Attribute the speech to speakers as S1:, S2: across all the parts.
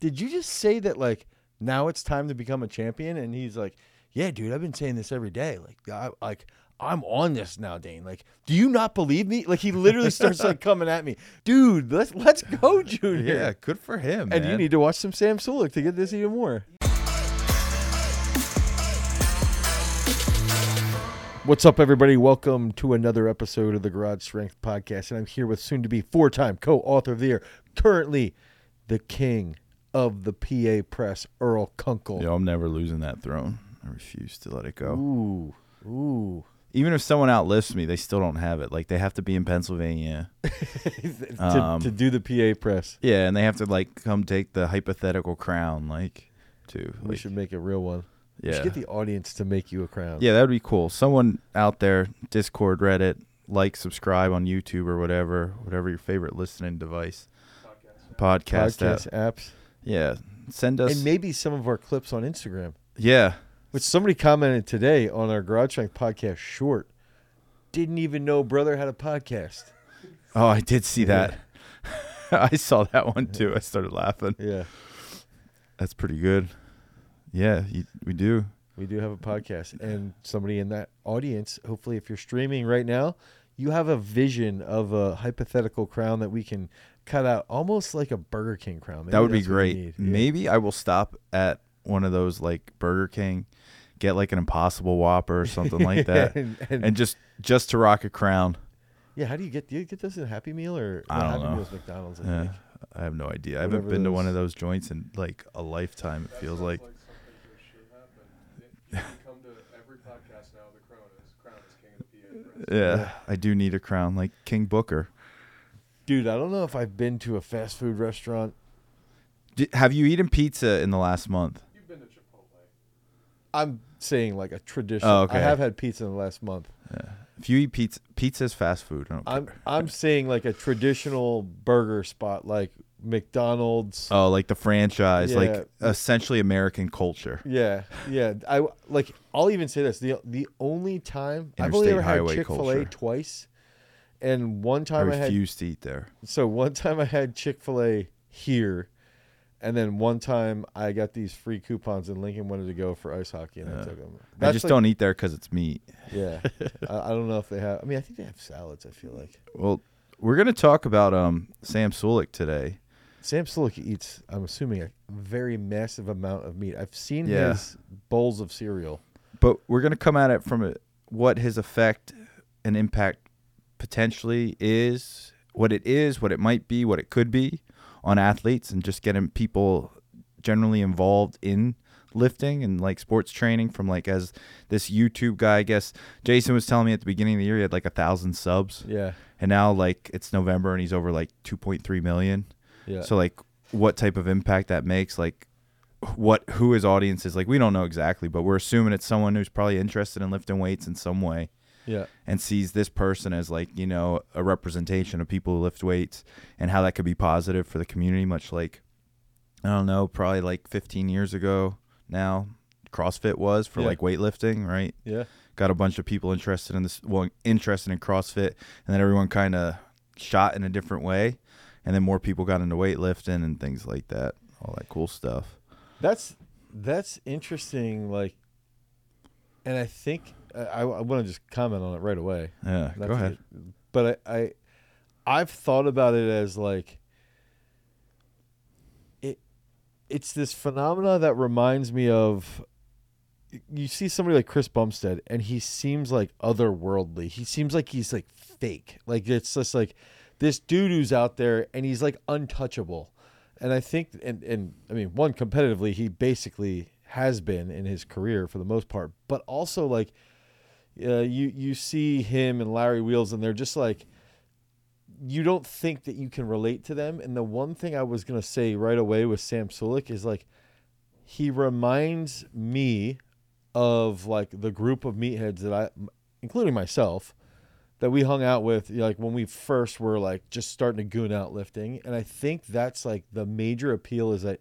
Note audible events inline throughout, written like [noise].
S1: did you just say that like now it's time to become a champion? And he's like, yeah, dude, I've been saying this every day. Like, I, like I'm on this now, Dane. Like, do you not believe me? Like, he literally starts like coming at me, dude. Let's let's go, [laughs] Junior.
S2: Yeah, good for him.
S1: And you need to watch some Sam Sulek to get this even more. What's up, everybody? Welcome to another episode of the Garage Strength Podcast. And I'm here with soon to be four time co author of the year, currently the king of the PA press, Earl Kunkel.
S2: Yo, I'm never losing that throne. I refuse to let it go.
S1: Ooh, ooh.
S2: Even if someone outlifts me, they still don't have it. Like they have to be in Pennsylvania. [laughs]
S1: to,
S2: Um,
S1: to do the PA press.
S2: Yeah, and they have to like come take the hypothetical crown, like too.
S1: We
S2: Like,
S1: should make a real one. We
S2: yeah,
S1: should get the audience to make you a crown.
S2: yeah, that would be cool. Someone out there, Discord, Reddit, like, subscribe on YouTube or whatever, whatever your favorite listening device, podcast, app.
S1: Podcast apps.
S2: Yeah, send us.
S1: And maybe some of our clips on Instagram.
S2: yeah,
S1: Which somebody commented today on our Garage Strength podcast short. Didn't even know brother had a podcast.
S2: oh, I did see that. [laughs] I saw that one too. I started laughing.
S1: Yeah,
S2: That's pretty good. Yeah, you, we do.
S1: we do have a podcast. And somebody in that audience, hopefully, if you're streaming right now, you have a vision of a hypothetical crown that we can cut out almost like a Burger King crown. Maybe
S2: that would be
S1: that's what we
S2: great.
S1: need. Yeah.
S2: Maybe I will stop at one of those like Burger King, get like an Impossible Whopper or something like that, [laughs]
S1: and, and-
S2: and just just to rock a crown.
S1: yeah, how do you get do you get this in Happy Meal or
S2: I don't
S1: Happy
S2: know.
S1: Meal's McDonald's? I
S2: Yeah,
S1: think.
S2: I have no idea. I haven't
S1: Whatever
S2: been to one of
S1: those-
S2: those joints in like a lifetime. It feels like.
S3: something that should happen. It, you can come to every podcast now. Crown is crown is king of the PA. press.
S2: Yeah, [laughs]
S1: Yeah.
S2: I do need a crown like King Booker.
S1: Dude, I don't know if I've been to a fast food restaurant.
S2: D have you eaten pizza in the last month?
S3: You've been to Chipotle.
S1: I'm saying like a traditional.
S2: Oh, okay.
S1: I have had pizza in the last month.
S2: If you eat pizza, pizza is fast food. I don't
S1: I'm
S2: care.
S1: I'm saying like a traditional burger spot like McDonald's.
S2: Oh, like the franchise,
S1: Yeah.
S2: like essentially American culture.
S1: Yeah, yeah. I like. I'll even say this: the the only time I've only ever had Chick Fil A twice, and one time I, had
S2: refuse to eat there.
S1: so one time I had Chick Fil A here, and then one time I got these free coupons and Lincoln wanted to go for ice hockey and I
S2: Yeah.
S1: took them.
S2: I just don't eat there because it's meat.
S1: Yeah, [laughs] I, I don't know if they have. I mean, I think they have salads. I feel like
S2: Well, we're gonna talk about um Sam Sulek today.
S1: Sam Sulek eats. I'm assuming a very massive amount of meat. I've seen
S2: Yeah.
S1: his bowls of cereal.
S2: but we're going to come at it from a, what his effect and impact potentially is, what it is, what it might be, what it could be on athletes, and just getting people generally involved in lifting and like sports training from like as this YouTube guy. I guess Jason was telling me at the beginning of the year he had like a thousand subs,
S1: Yeah,
S2: and now like it's November and he's over like two point three million.
S1: yeah.
S2: So like what type of impact that makes, like what who his audience is, like we don't know exactly, but we're assuming it's someone who's probably interested in lifting weights in some way
S1: yeah,
S2: and sees this person as like, you know, a representation of people who lift weights and how that could be positive for the community, much like I don't know, probably like fifteen years ago now, CrossFit was for
S1: Yeah.
S2: like weightlifting, right?
S1: yeah.
S2: got a bunch of people interested in this well interested in CrossFit and then everyone kind of shot in a different way and then more people got into weightlifting and things like that all that cool stuff
S1: That's that's interesting. Like, and I think I, I want to just comment on it right away.
S2: yeah
S1: Not
S2: go ahead
S1: get- but I, I, I've thought about it as like, it, it's this phenomena that reminds me of. You see somebody like Chris Bumstead, and he seems like otherworldly. He seems like he's like fake. Like it's just like this dude who's out there, and he's like untouchable. And I think, and and I mean, one competitively, he basically has been in his career for the most part, but also like uh, you you see him and Larry Wheels, and they're just like you don't think that you can relate to them. And the one thing I was gonna say right away with Sam Sulek is like he reminds me of like the group of meatheads that I, including myself, that we hung out with like when we first were like just starting to goon out lifting. And I think that's like the major appeal is that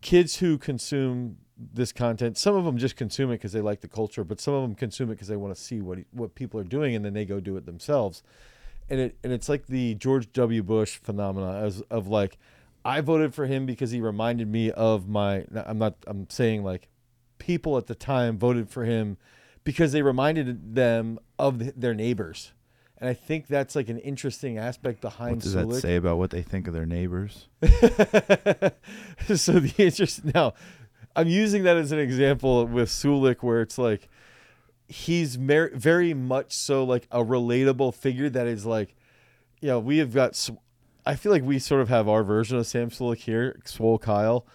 S1: kids who consume this content, some of them just consume it because they like the culture, but some of them consume it because they want to see what what people are doing, and then they go do it themselves. And it and it's like the George W. Bush phenomena as of like, I voted for him because he reminded me of my. I'm not. I'm saying like people at the time voted for him because they reminded them of th- their neighbors, and I think that's like an interesting aspect behind.
S2: What does that say about what they think of their neighbors? [laughs]
S1: so the interest now, I'm using that as an example with Sulek, where it's like he's mer- very much so like a relatable figure that is like, you know, we have got. I feel like we sort of have our version of Sam Sulek here, Swole Kyle,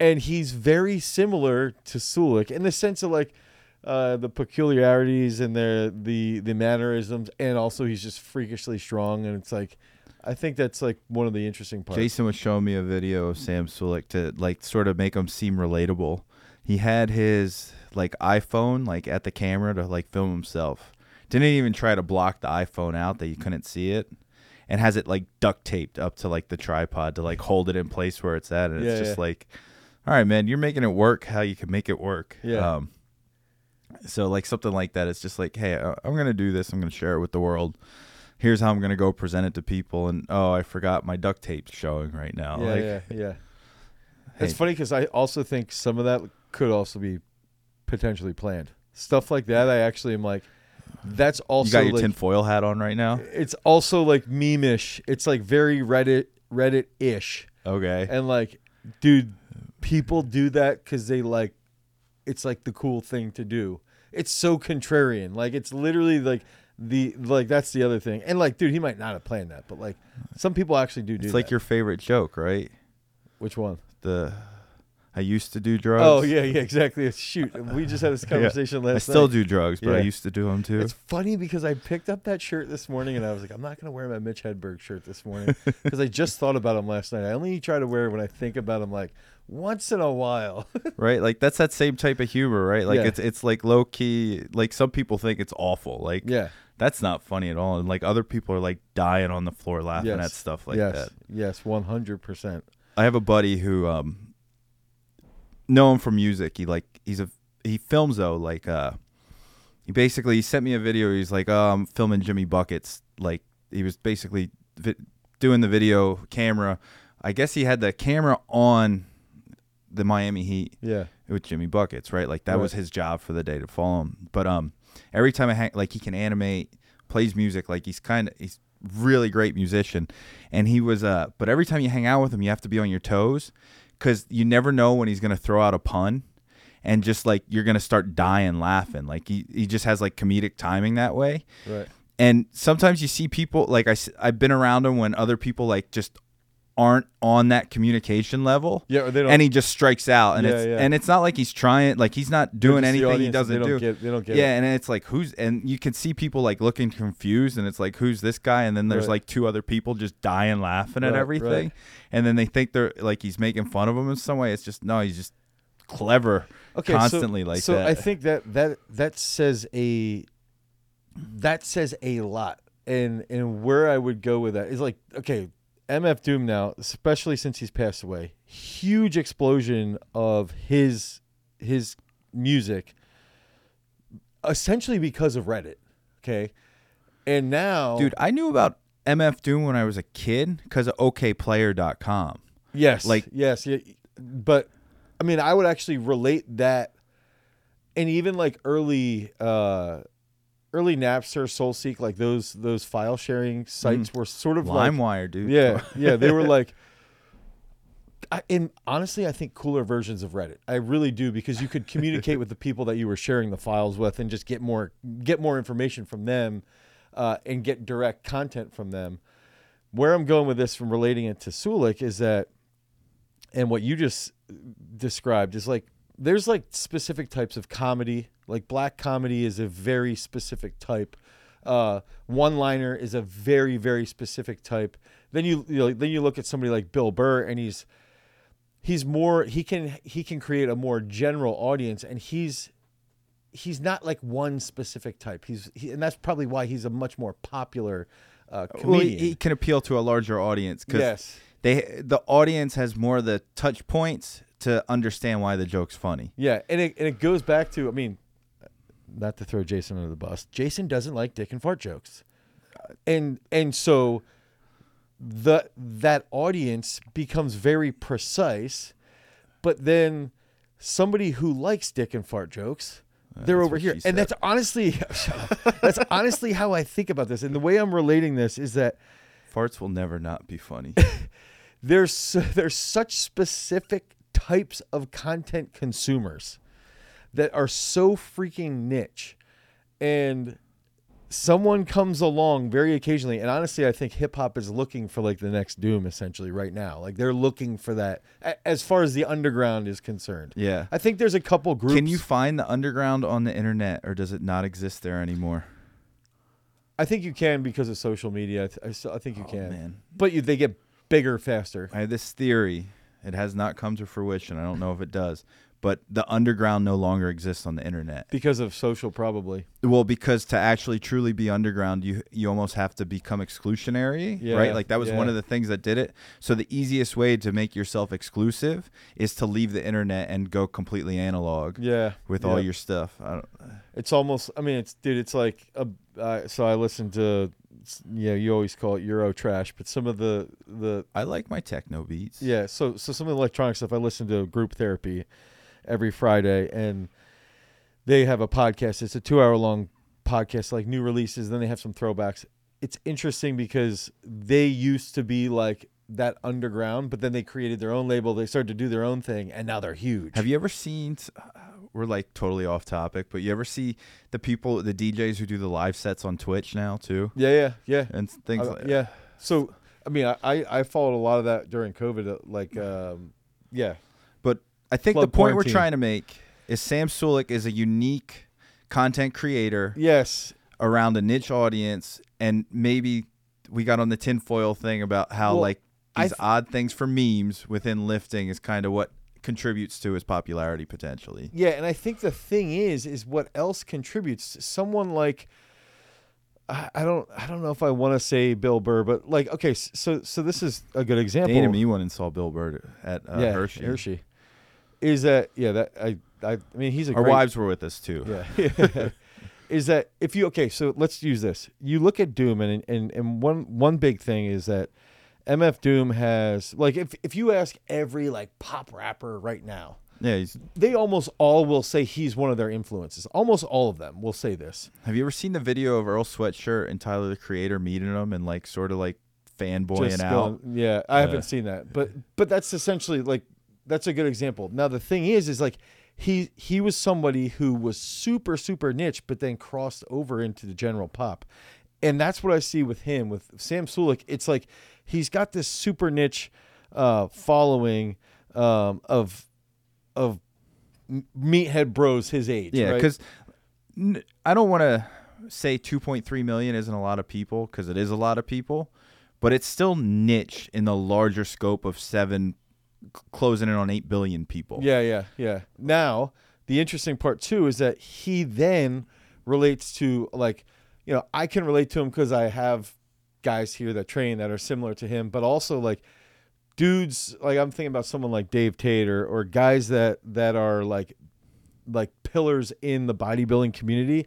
S1: and he's very similar to Sulek in the sense of like. Uh, the peculiarities and the the mannerisms, and also he's just freakishly strong, and it's like, I think that's like one of the interesting parts.
S2: Jason was showing me a video of Sam Sulek to like sort of make him seem relatable. He had his like iPhone like at the camera to like film himself. Didn't even try to block the iPhone out that you couldn't see it, and has it like duct taped up to like the tripod to like hold it in place where it's at. And it's
S1: Yeah,
S2: just
S1: yeah.
S2: like, all right, man, you're making it work how you can make it work.
S1: Yeah.
S2: Um, so like something like that. It's just like, hey, I'm gonna do this. I'm gonna share it with the world. Here's how I'm gonna go present it to people. And oh, I forgot my duct tape's showing right now.
S1: yeah,
S2: like,
S1: yeah, yeah. [laughs] It's funny because I also think some of that could also be potentially planned. Stuff like that, I actually am like, that's also
S2: you got your
S1: like,
S2: tinfoil hat on right now.
S1: it's also like meme-ish. It's like very Reddit Reddit-ish,
S2: Okay.
S1: and like, dude, people do that because they like, it's like the cool thing to do. It's so contrarian. Like it's literally like the like that's the other thing. And like, dude, he might not have planned that, but like, some people actually do do.
S2: It's like
S1: that.
S2: your favorite joke, right?
S1: which one?
S2: The I used to do drugs.
S1: Oh yeah, yeah, exactly. [laughs] Shoot, we just had this [laughs] conversation last
S2: I still
S1: night.
S2: do drugs, but I used to do them too.
S1: It's funny because I picked up that shirt this morning and I was like, I'm not gonna wear my Mitch Hedberg shirt this morning [laughs] because I just thought about him last night. I only try to wear it when I think about him like once in a while.
S2: right? Like that's that same type of humor, right? Like
S1: Yeah.
S2: it's it's like low key. Like some people think it's awful. Like
S1: yeah.
S2: That's not funny at all. And like other people are like dying on the floor laughing
S1: Yes.
S2: at stuff like
S1: yes.
S2: that.
S1: Yes. One hundred percent.
S2: I have a buddy who um know him from music. He like he's a he films though like uh he basically he sent me a video. He's like, "Oh, I'm filming Jimmy Buckets." Like he was basically vi- doing the video camera. I guess he had the camera on the Miami Heat
S1: Yeah.
S2: with Jimmy Buckets, right? Like that
S1: Right.
S2: was his job for the day to follow him. But um, every time I hang, like he can animate, plays music, like he's kind of he's really great musician, and he was uh. But every time you hang out with him, you have to be on your toes, because you never know when he's gonna throw out a pun, and just like you're gonna start dying laughing. Like he he just has like comedic timing that way.
S1: Right.
S2: And sometimes you see people like I I've been around him when other people like just aren't on that communication level
S1: Yeah. They don't.
S2: and he just strikes out and
S1: Yeah,
S2: it's
S1: yeah.
S2: and it's not like he's trying like he's not doing anything he
S1: audience and
S2: doesn't do
S1: Get, they don't get.
S2: yeah
S1: It.
S2: and it's like who's and you can see people like looking confused and it's like who's this guy and then there's
S1: Right.
S2: like two other people just dying laughing at everything
S1: right.
S2: and then they think they're like he's making fun of them in some way it's just no he's just clever
S1: Okay. so-
S2: constantly like
S1: so
S2: that
S1: I think that that that says a that says a lot. And and where I would go with that is like okay, MF Doom now, especially since he's passed away, huge explosion of his his music essentially because of Reddit. Okay. And now
S2: dude I knew about MF Doom when I was a kid because of okayplayer.com
S1: Yes,
S2: Like-
S1: like yes, yeah, but I mean, I would actually relate that, and even like early, uh early Napster, SoulSeek, like those those file sharing sites were sort of like,
S2: LimeWire dude
S1: yeah, [laughs] yeah, they were like. I, and honestly, I think cooler versions of Reddit. I really do because you could communicate [laughs] with the people that you were sharing the files with, and just get more get more information from them, uh, and get direct content from them. Where I'm going with this, from relating it to Sulek, is that, and what you just described is like there's like specific types of comedy. Like black comedy is a very specific type. Uh, one liner is a very very specific type. Then you, you know, then you look at somebody like Bill Burr, and he's he's more he can he can create a more general audience, and he's he's not like one specific type. He's he, and that's probably why he's a much more popular uh,
S2: Well,
S1: comedian.
S2: he, he can appeal to a larger audience because
S1: yes.
S2: they the audience has more of the touch points to understand why the joke's funny.
S1: Yeah, and it and it goes back to I mean, not to throw Jason under the bus. Jason doesn't like dick and fart jokes, uh, and and so the that audience becomes very precise, but then somebody who likes dick and fart jokes, they're
S2: that's
S1: over here, and that's honestly [laughs] that's honestly how I think about this, and the way I'm relating this is that
S2: Farts will never not be funny. [laughs]
S1: there's there's such specific types of content consumers that are so freaking niche and someone comes along very occasionally and honestly i think hip hop is looking for like the next doom essentially right now like they're looking for that a- as far as the underground is concerned
S2: yeah.
S1: i think there's a couple groups
S2: Can you find the underground on the internet, or does it not exist there anymore?
S1: i think you can because of social media i, th- I, still- I think you
S2: Oh,
S1: can
S2: man.
S1: but you, they get bigger faster
S2: I have this theory. It has not come to fruition. I don't know if it does, but the underground no longer exists on the internet.
S1: because of social probably
S2: Well, because to actually truly be underground, you you almost have to become exclusionary,
S1: Yeah,
S2: right? Like that was one of the things that did it. So the easiest way to make yourself exclusive is to leave the internet and go completely analog
S1: yeah
S2: with all your stuff. I don't,
S1: It's almost. I mean, it's dude. It's like a. Uh, so I listen to. Yeah, you always call it Euro trash, but some of the the
S2: I like my techno beats.
S1: yeah. So so some of the electronic stuff. I listen to Group Therapy every Friday, and they have a podcast. It's a two hour long podcast, like new releases. Then they have some throwbacks. It's interesting because they used to be like that underground, but then they created their own label. They started to do their own thing, and now they're huge.
S2: Have you ever seen? We're like totally off topic, but you ever see the people, the DJs who do the live sets on Twitch now too,
S1: Yeah, yeah, yeah.
S2: and things
S1: Uh,
S2: like
S1: yeah. So I mean, I, I followed a lot of that during COVID. uh, Like, um, yeah,
S2: I think the point we're trying to make is Sam Sulek is a unique content creator
S1: yes,
S2: around a niche audience, and maybe we got on the tinfoil thing about how
S1: Well,
S2: like these
S1: th-
S2: odd things for memes within lifting is kind of what contributes to his popularity potentially.
S1: yeah. And I think the thing is, is what else contributes. Someone like. I I don't. I don't know if I want to say Bill Burr, but like, okay, so so this is a good example.
S2: Dana me went and saw Bill Burr at uh,
S1: yeah,
S2: Hershey.
S1: Hershey. Is that yeah? That I I, I mean, he's a
S2: Our
S1: great,
S2: wives were with us too.
S1: Yeah. [laughs] is that if you okay, so let's use this. You look at Doom and and and one one big thing is that MF Doom has like if if you ask every like pop rapper right now,
S2: Yeah.
S1: They almost all will say he's one of their influences. Almost all of them will say this.
S2: have you ever seen the video of Earl Sweatshirt and Tyler the Creator meeting him and like sort of like fanboying
S1: Just
S2: out?
S1: going- yeah, I haven't seen that. But but that's essentially like that's a good example. Now the thing is is like he he was somebody who was super super niche but then crossed over into the general pop. And that's what I see with him with Sam Sulek. It's like he's got this super niche uh following um of of meathead bros his age,
S2: Yeah,
S1: right?
S2: because I don't want to say 2.3 million isn't a lot of people because it is a lot of people, but it's still niche in the larger scope of seven, closing in on eight billion people.
S1: Yeah, yeah, yeah. Now, the interesting part too is that he then relates to like, you know, I can relate to him because I have guys here that train that are similar to him, but also like dudes like I'm thinking about someone like Dave Tate or, or guys that that are like like pillars in the bodybuilding community.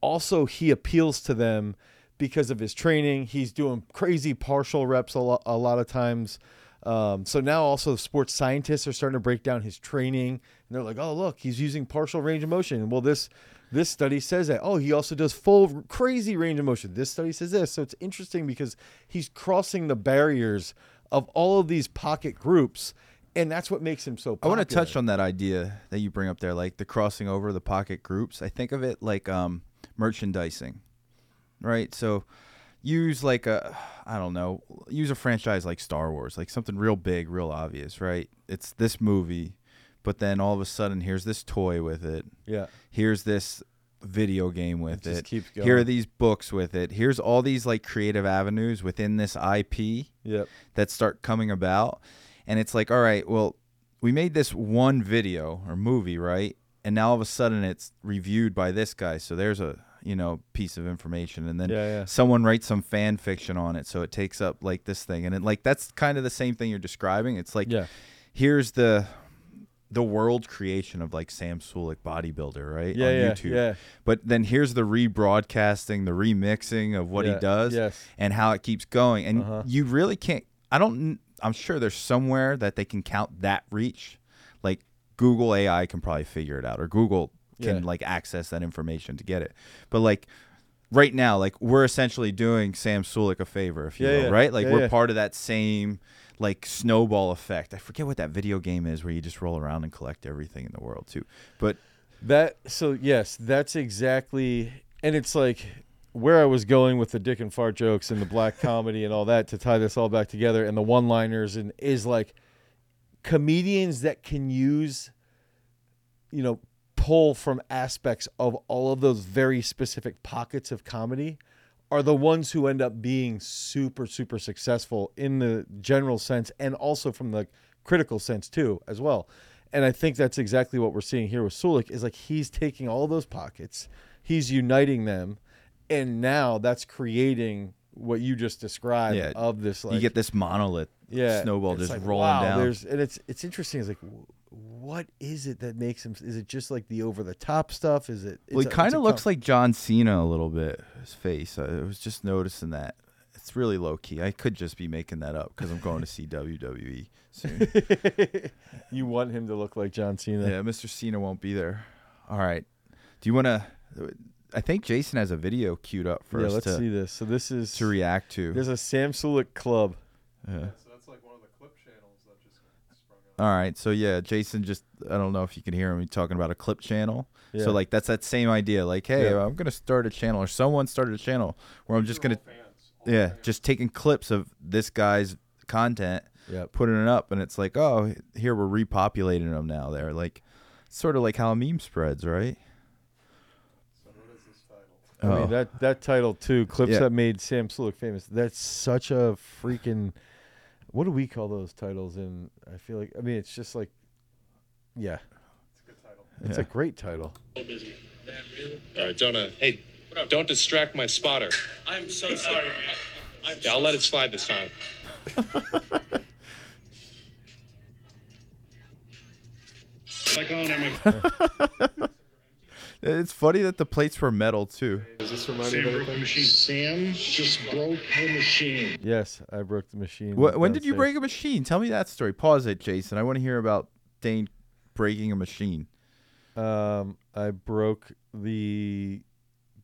S1: Also, he appeals to them because of his training. He's doing crazy partial reps a lot, a lot of times. Um, so now also sports scientists are starting to break down his training, and they're like, "Oh, look, he's using partial range of motion." Well, this this study says that. Oh, he also does full crazy range of motion. This study says this. So it's interesting because he's crossing the barriers of all of these pocket groups, and that's what makes him so.
S2: I want to touch on that idea that you bring up there, like the crossing over the pocket groups. I think of it like um, merchandising, right? So use like a, [sighs] I don't know, use a franchise like Star Wars, like something real big, real obvious, right? It's this movie, but then all of a sudden here's this toy with it.
S1: Yeah,
S2: Here's this video game with
S1: just
S2: it.
S1: keeps going.
S2: Here are these books with it. Here's all these like creative avenues within this IP
S1: Yep.
S2: that start coming about and it's like all right well we made this one video or movie right and now all of a sudden it's reviewed by this guy so there's a you know piece of information and then
S1: Yeah, yeah.
S2: someone writes some fan fiction on it so it takes up like this thing and it like that's kind of the same thing you're describing it's like
S1: Yeah.
S2: here's the the world creation of like Sam Sulek bodybuilder, right?
S1: Yeah,
S2: on
S1: yeah,
S2: YouTube.
S1: yeah.
S2: But then here's the rebroadcasting, the remixing of what
S1: Yeah,
S2: he does
S1: yes.
S2: and how it keeps going. And
S1: Uh-huh.
S2: you really can't I don't I'm sure there's somewhere that they can count that reach. Like Google AI can probably figure it out or Google can
S1: Yeah.
S2: like access that information to get it. But like right now, like we're essentially doing Sam Sulek a favor, if you
S1: Yeah,
S2: will,
S1: yeah.
S2: right? Like we're part of that same like snowball effect. I forget what that video game is where you just roll around and collect everything in the world too. But
S1: That so yes, that's exactly, and it's like where I was going with the dick and fart jokes and the black [laughs] comedy and all that to tie this all back together and the one-liners and is like comedians that can use, you know, pull from aspects of all of those very specific pockets of comedy are the ones who end up being super super successful in the general sense and also from the critical sense too as well and i think that's exactly what we're seeing here with sulek is like he's taking all those pockets he's uniting them and now that's creating what you just described
S2: Yeah,
S1: of this like
S2: you get this monolith
S1: yeah
S2: snowball just
S1: like,
S2: rolling
S1: wow,
S2: down.
S1: There's and it's it's interesting. It's like, what is it that makes him? Is it just like the over the top stuff? Is it?
S2: Well, he kind of looks
S1: com-
S2: like John Cena a little bit. His face. I was just noticing that. It's really low key. I could just be making that up because I'm going to see WWE soon. [laughs]
S1: you want him to look like John Cena.
S2: yeah, Mr. Cena won't be there. All right. Do you want to? I think Jason has a video queued up for
S1: Yeah,
S2: us
S1: let's
S2: to,
S1: see this. So this is
S2: to react to.
S1: there's a Sam Sulek club.
S2: Yeah.
S3: So that's like one of the clip channels that just sprung up.
S2: All right. So yeah, Jason just I don't know if you can hear him talking about a clip channel.
S1: Yeah.
S2: So like that's that same idea. Like, hey,
S1: Yeah.
S2: I'm gonna start a channel or someone started a channel where I'm just gonna
S3: fans,
S2: yeah,
S3: fans.
S2: just taking clips of this guy's content,
S1: Yep.
S2: putting it up, and it's like, oh, here we're repopulating them now. They're like, sort of like how a meme spreads, right?
S3: So what is this title?
S1: I
S2: Oh.
S1: mean that that title too, clips
S2: Yeah.
S1: that made Sam Sulek famous. That's such a freaking. What do we call those titles? And I feel like I mean it's just like, yeah,
S3: It's a good title.
S1: it's
S2: Yeah.
S1: a great title.
S4: All right, don't uh, hey, don't distract my spotter.
S5: I'm so sorry. I'm
S4: Yeah, I'll let it slide this time.
S5: like on am [laughs]
S2: It's funny that the plates were metal too.
S3: Does this remind
S5: Sam
S3: you of
S5: broke the
S3: anything?
S5: machine. Sam just broke the machine.
S1: Yes, I broke the machine.
S2: Wh- when did you break a machine? Tell me that story. Pause it, Jason. I want to hear about Dane breaking a machine.
S1: Um, I broke the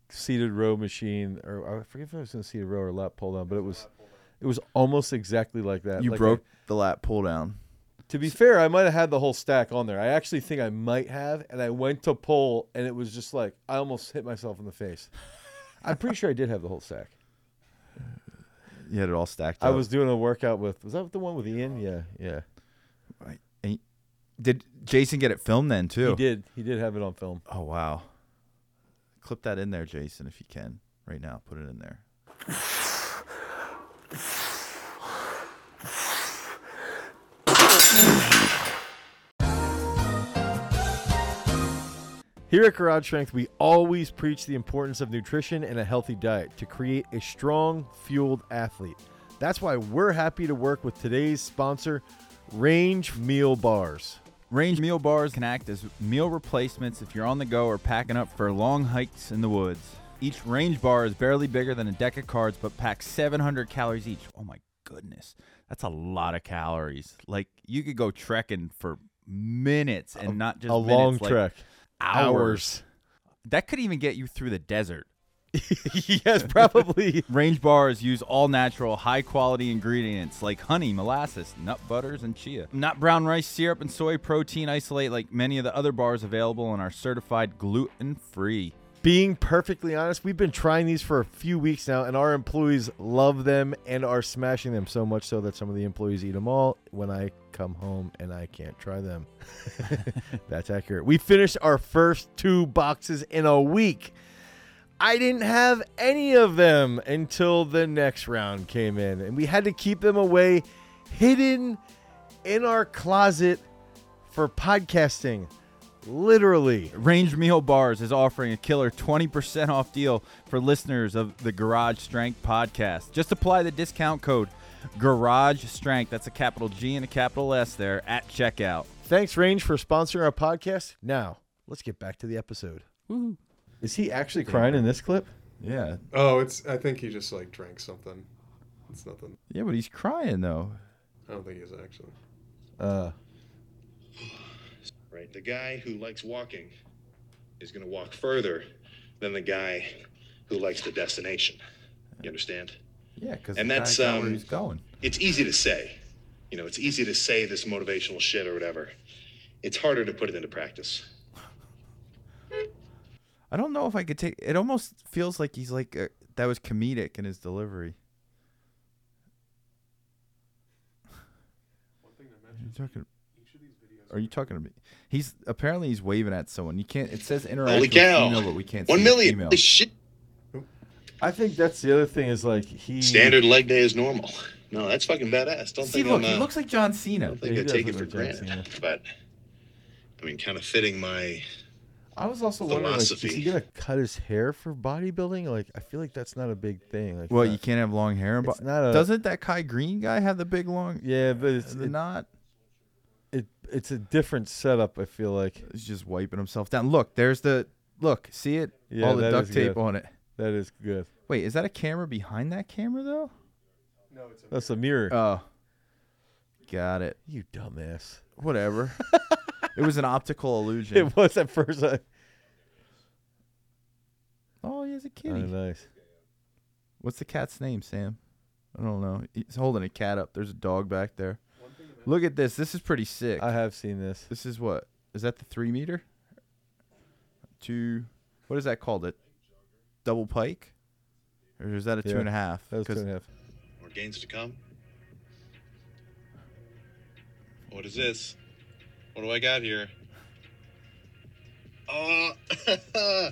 S1: seated row machine, or I forget if I was in a seated row or lat pull down, but it was it was almost exactly like that.
S2: You
S1: Like
S2: broke
S1: I-
S2: the lat pull down.
S1: To be fair, I might have had the whole stack on there. I actually think I might have, and I went to pull, and it was just like I almost hit myself in the face. I'm pretty sure I did have the whole stack.
S2: You had it all stacked
S1: I
S2: up.
S1: was doing a workout with. Was that the one with Ian? Yeah, yeah.
S2: Did Jason get it filmed then too?
S1: He did. He did have it on film.
S2: Oh wow. Clip that in there, Jason, if you can. Right now. Put it in there.
S1: Here at Garage Strength, we always preach the importance of nutrition and a healthy diet to create a strong, fueled athlete. That's why we're happy to work with today's sponsor, Range Meal Bars.
S2: Range meal bars can act as meal replacements if you're on the go or packing up for long hikes in the woods. Each range bar is barely bigger than a deck of cards but packs 700 calories each. Oh my goodness. That's a lot of calories. Like you could go trekking for minutes and not just
S1: a
S2: minutes,
S1: long
S2: like
S1: trek.
S2: Hours. That could even get you through the desert. [laughs]
S1: yes, probably. [laughs]
S2: Range bars use all natural, high quality ingredients like honey, molasses, nut butters, and chia. Not brown rice syrup and soy protein isolate like many of the other bars available and are certified gluten free.
S1: Being perfectly honest, we've been trying these for a few weeks now, and our employees love them and are smashing them so much so that some of the employees eat them all when I come home and I can't try them. [laughs] That's accurate. We finished our first two boxes in a week. I didn't have any of them until the next round came in, and we had to keep them away, hidden in our closet for podcasting. Literally.
S2: Range Meal Bars is offering a killer 20% off deal for listeners of the Garage Strength podcast. Just apply the discount code Garage Strength, that's a capital G and a capital S there, at checkout.
S1: Thanks, Range, for sponsoring our podcast. Now, let's get back to the episode. Is he actually crying in this clip?
S2: Yeah.
S3: Oh, it's. I think he just like drank something. It's nothing.
S2: Yeah, but he's crying though.
S3: I don't think he's actually.
S1: Uh,
S4: Right. The guy who likes walking is going to walk further than the guy who likes the destination. You understand?
S2: Yeah, because
S4: And
S2: the
S4: that's,
S2: guy got where
S4: um,
S2: he's going.
S4: It's easy to say. You know, it's easy to say this motivational shit or whatever. It's harder to put it into practice.
S2: I don't know if I could take. It almost feels like he's like uh that was comedic in his delivery.
S3: One thing to
S2: Are
S3: mention:
S2: you talking?
S3: each of these videos.
S2: Are you talking to me? He's apparently he's waving at someone. You can't. It says interact
S4: Holy
S2: with
S4: cow!
S2: female, but we can't.
S4: One
S2: see
S4: million.
S2: Female.
S4: Holy shit.
S1: I think that's the other thing is like he
S4: Standard leg day is normal. No, that's fucking badass. Don't
S2: See,
S4: think
S2: look,
S4: I'm,
S2: he
S4: uh,
S2: looks like John
S4: I
S2: Cena.
S4: don't think
S1: Yeah,
S4: I take it for
S1: like
S4: granted.
S1: Cena.
S4: But I mean, kind of fitting my
S1: I was also wondering, like, is
S4: Philosophy.
S1: he gonna cut his hair for bodybuilding? Like, I feel like that's not a big thing. Like,
S2: Well,
S1: not-
S2: you can't have long hair.
S1: it's
S2: But
S1: not a.
S2: doesn't that Kai Greene guy have the big long?
S1: yeah, but it's
S2: Is it
S1: it,
S2: not?
S1: It, it's a different setup. I feel like
S2: He's just wiping himself down. Look, there's the look. See it?
S1: Yeah,
S2: All the
S1: that
S2: duct
S1: is
S2: tape
S1: good.
S2: on it.
S1: that is good.
S2: Wait, is that a camera behind that camera though?
S3: No, it's a.
S1: That's a mirror.
S2: Oh, got it.
S1: you dumbass.
S2: Whatever. [laughs] it was an optical illusion.
S1: It was at first. I,
S2: oh, he has a
S1: oh,
S2: kitty.
S1: nice.
S2: What's the cat's name, Sam? I don't know. He's holding a cat up. There's a dog back there. Look at this. This is pretty sick.
S1: I have seen this.
S2: This is what? Is that the three meter? Two. What is that called? A double pike? Or is that a two
S1: Yeah,
S2: and a half?
S1: That was two
S2: 'Cause-
S1: and a half.
S4: more gains to come. What is this? What do I got here? Oh, [laughs]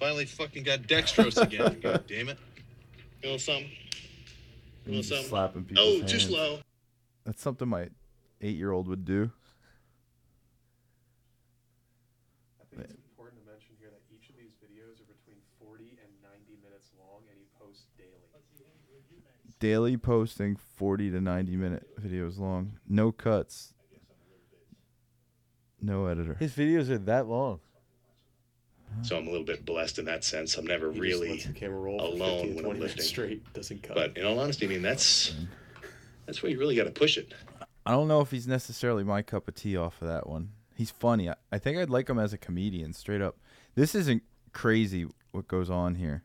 S4: finally fucking got dextrose again. [laughs] God damn it. You know something? You know something?
S2: slapping oh, people's
S4: Oh,
S2: hands.
S4: too slow.
S2: That's something my eight year old would do.
S3: I think it's important to mention here that each of these videos are between 40 and 90 minutes long, and he posts daily.
S2: Daily posting 40 to 90 minute videos long. No cuts. No editor.
S1: His videos are that long.
S4: So I'm a little bit blessed in that sense. I'm never
S3: He
S4: really.
S3: lets the camera roll for
S4: alone when I'm lifting.
S3: straight. Doesn't cut.
S4: But in all honesty, I mean that's that's where you really got to push it.
S2: I don't know if he's necessarily my cup of tea off of that one. He's funny. I, I think I'd like him as a comedian, straight up. This isn't crazy what goes on here.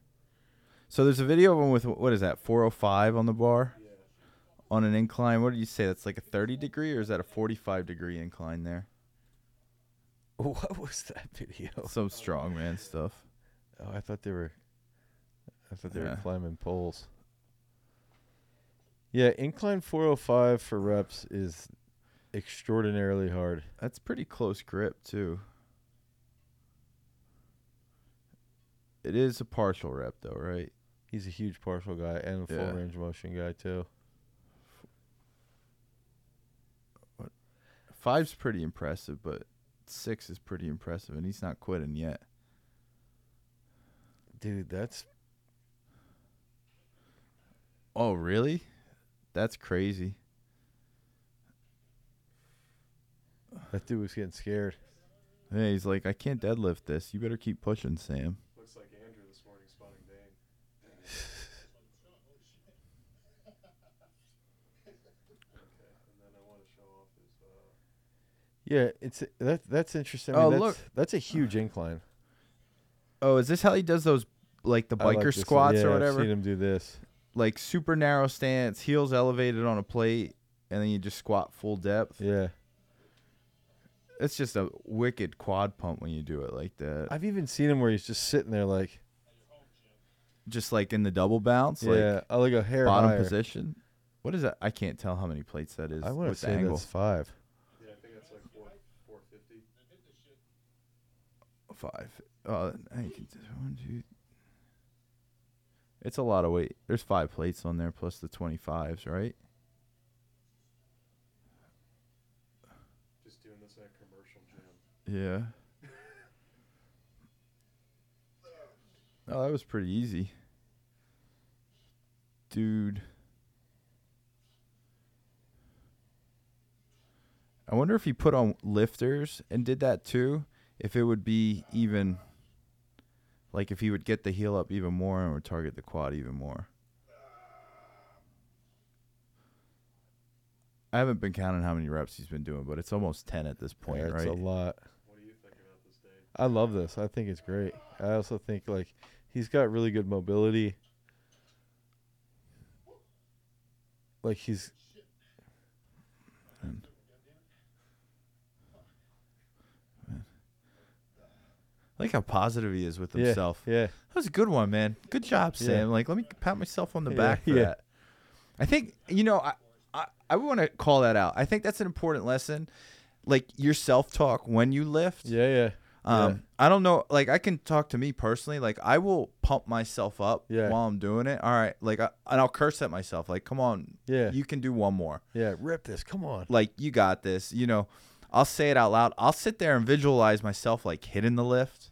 S2: So there's a video of him with what is that? 405 on the bar, on an incline. What did you say? That's like a 30 degree, or is that a 45 degree incline there?
S1: What was that video? [laughs]
S2: Some strongman stuff.
S1: Oh, I thought they were. I thought they
S2: Yeah.
S1: were climbing poles. Yeah, incline 405 for reps is extraordinarily hard.
S2: That's pretty close grip too. It is a partial rep though, right?
S1: He's a huge partial guy and a full
S2: Yeah.
S1: range motion guy too.
S2: Five's pretty impressive, but six is pretty impressive, and he's not quitting yet.
S1: Dude, that's
S2: Oh, really? That's crazy.
S1: that dude was getting scared.
S2: Hey, he's like, I can't deadlift this. You better keep pushing, Sam.
S3: Looks like Andrew this morning spotting Dane. okay, and then I want to show off his. [laughs] Uh,
S1: Yeah, it's that that's interesting. I
S2: Oh,
S1: mean,
S2: look.
S1: that's, that's a huge incline. [sighs]
S2: Oh, is this how he does those, like the
S1: I like
S2: biker
S1: this-
S2: squats
S1: yeah,
S2: or
S1: I've
S2: whatever?
S1: seen him do this.
S2: Like super narrow stance, heels elevated on a plate, and then you just squat full depth.
S1: Yeah,
S2: It's just a wicked quad pump when you do it like that.
S1: I've even seen him where he's just sitting there like,
S2: just like in the double bounce, like
S1: yeah, I like a hair
S2: bottom
S1: higher.
S2: position. What is that? I can't tell how many plates that is
S1: I want to
S2: with
S1: say
S2: angle.
S1: that's five.
S3: yeah, I think that's like four, 450.
S2: Five. Oh, I think it's one, two. It's a lot of weight. There's five plates on there plus the 25s, right?
S3: Just doing this at a commercial gym.
S2: Yeah. [laughs] Oh, that was pretty easy. Dude. I wonder if he put on lifters and did that too, if it would be even like if he would get the heel up even more and would target the quad even more. I haven't been counting how many reps he's been doing, but it's almost 10 at this point,
S1: Yeah, it's
S2: right?
S1: a lot.
S3: What do you think about this, Dave?
S1: I love this. I think it's great. I also think like he's got really good mobility. Like he's
S2: I like how positive he is with
S1: yeah,
S2: himself.
S1: Yeah.
S2: That was a good one, man. Good job,
S1: Yeah.
S2: Sam. Like, let me pat myself on the
S1: Yeah,
S2: back for
S1: yeah.
S2: that. I think you know, I I, I want to call that out. I think that's an important lesson. Like your self talk when you lift.
S1: Yeah, yeah.
S2: Um. I don't know. Like I can talk to me personally. Like I will pump myself up
S1: Yeah.
S2: while I'm doing it. All right. Like I, and I'll curse at myself. Like, come on.
S1: Yeah.
S2: You can do one more.
S1: Yeah, rip this. Come on.
S2: Like you got this. You know. I'll say it out loud. I'll sit there and visualize myself like hitting the lift.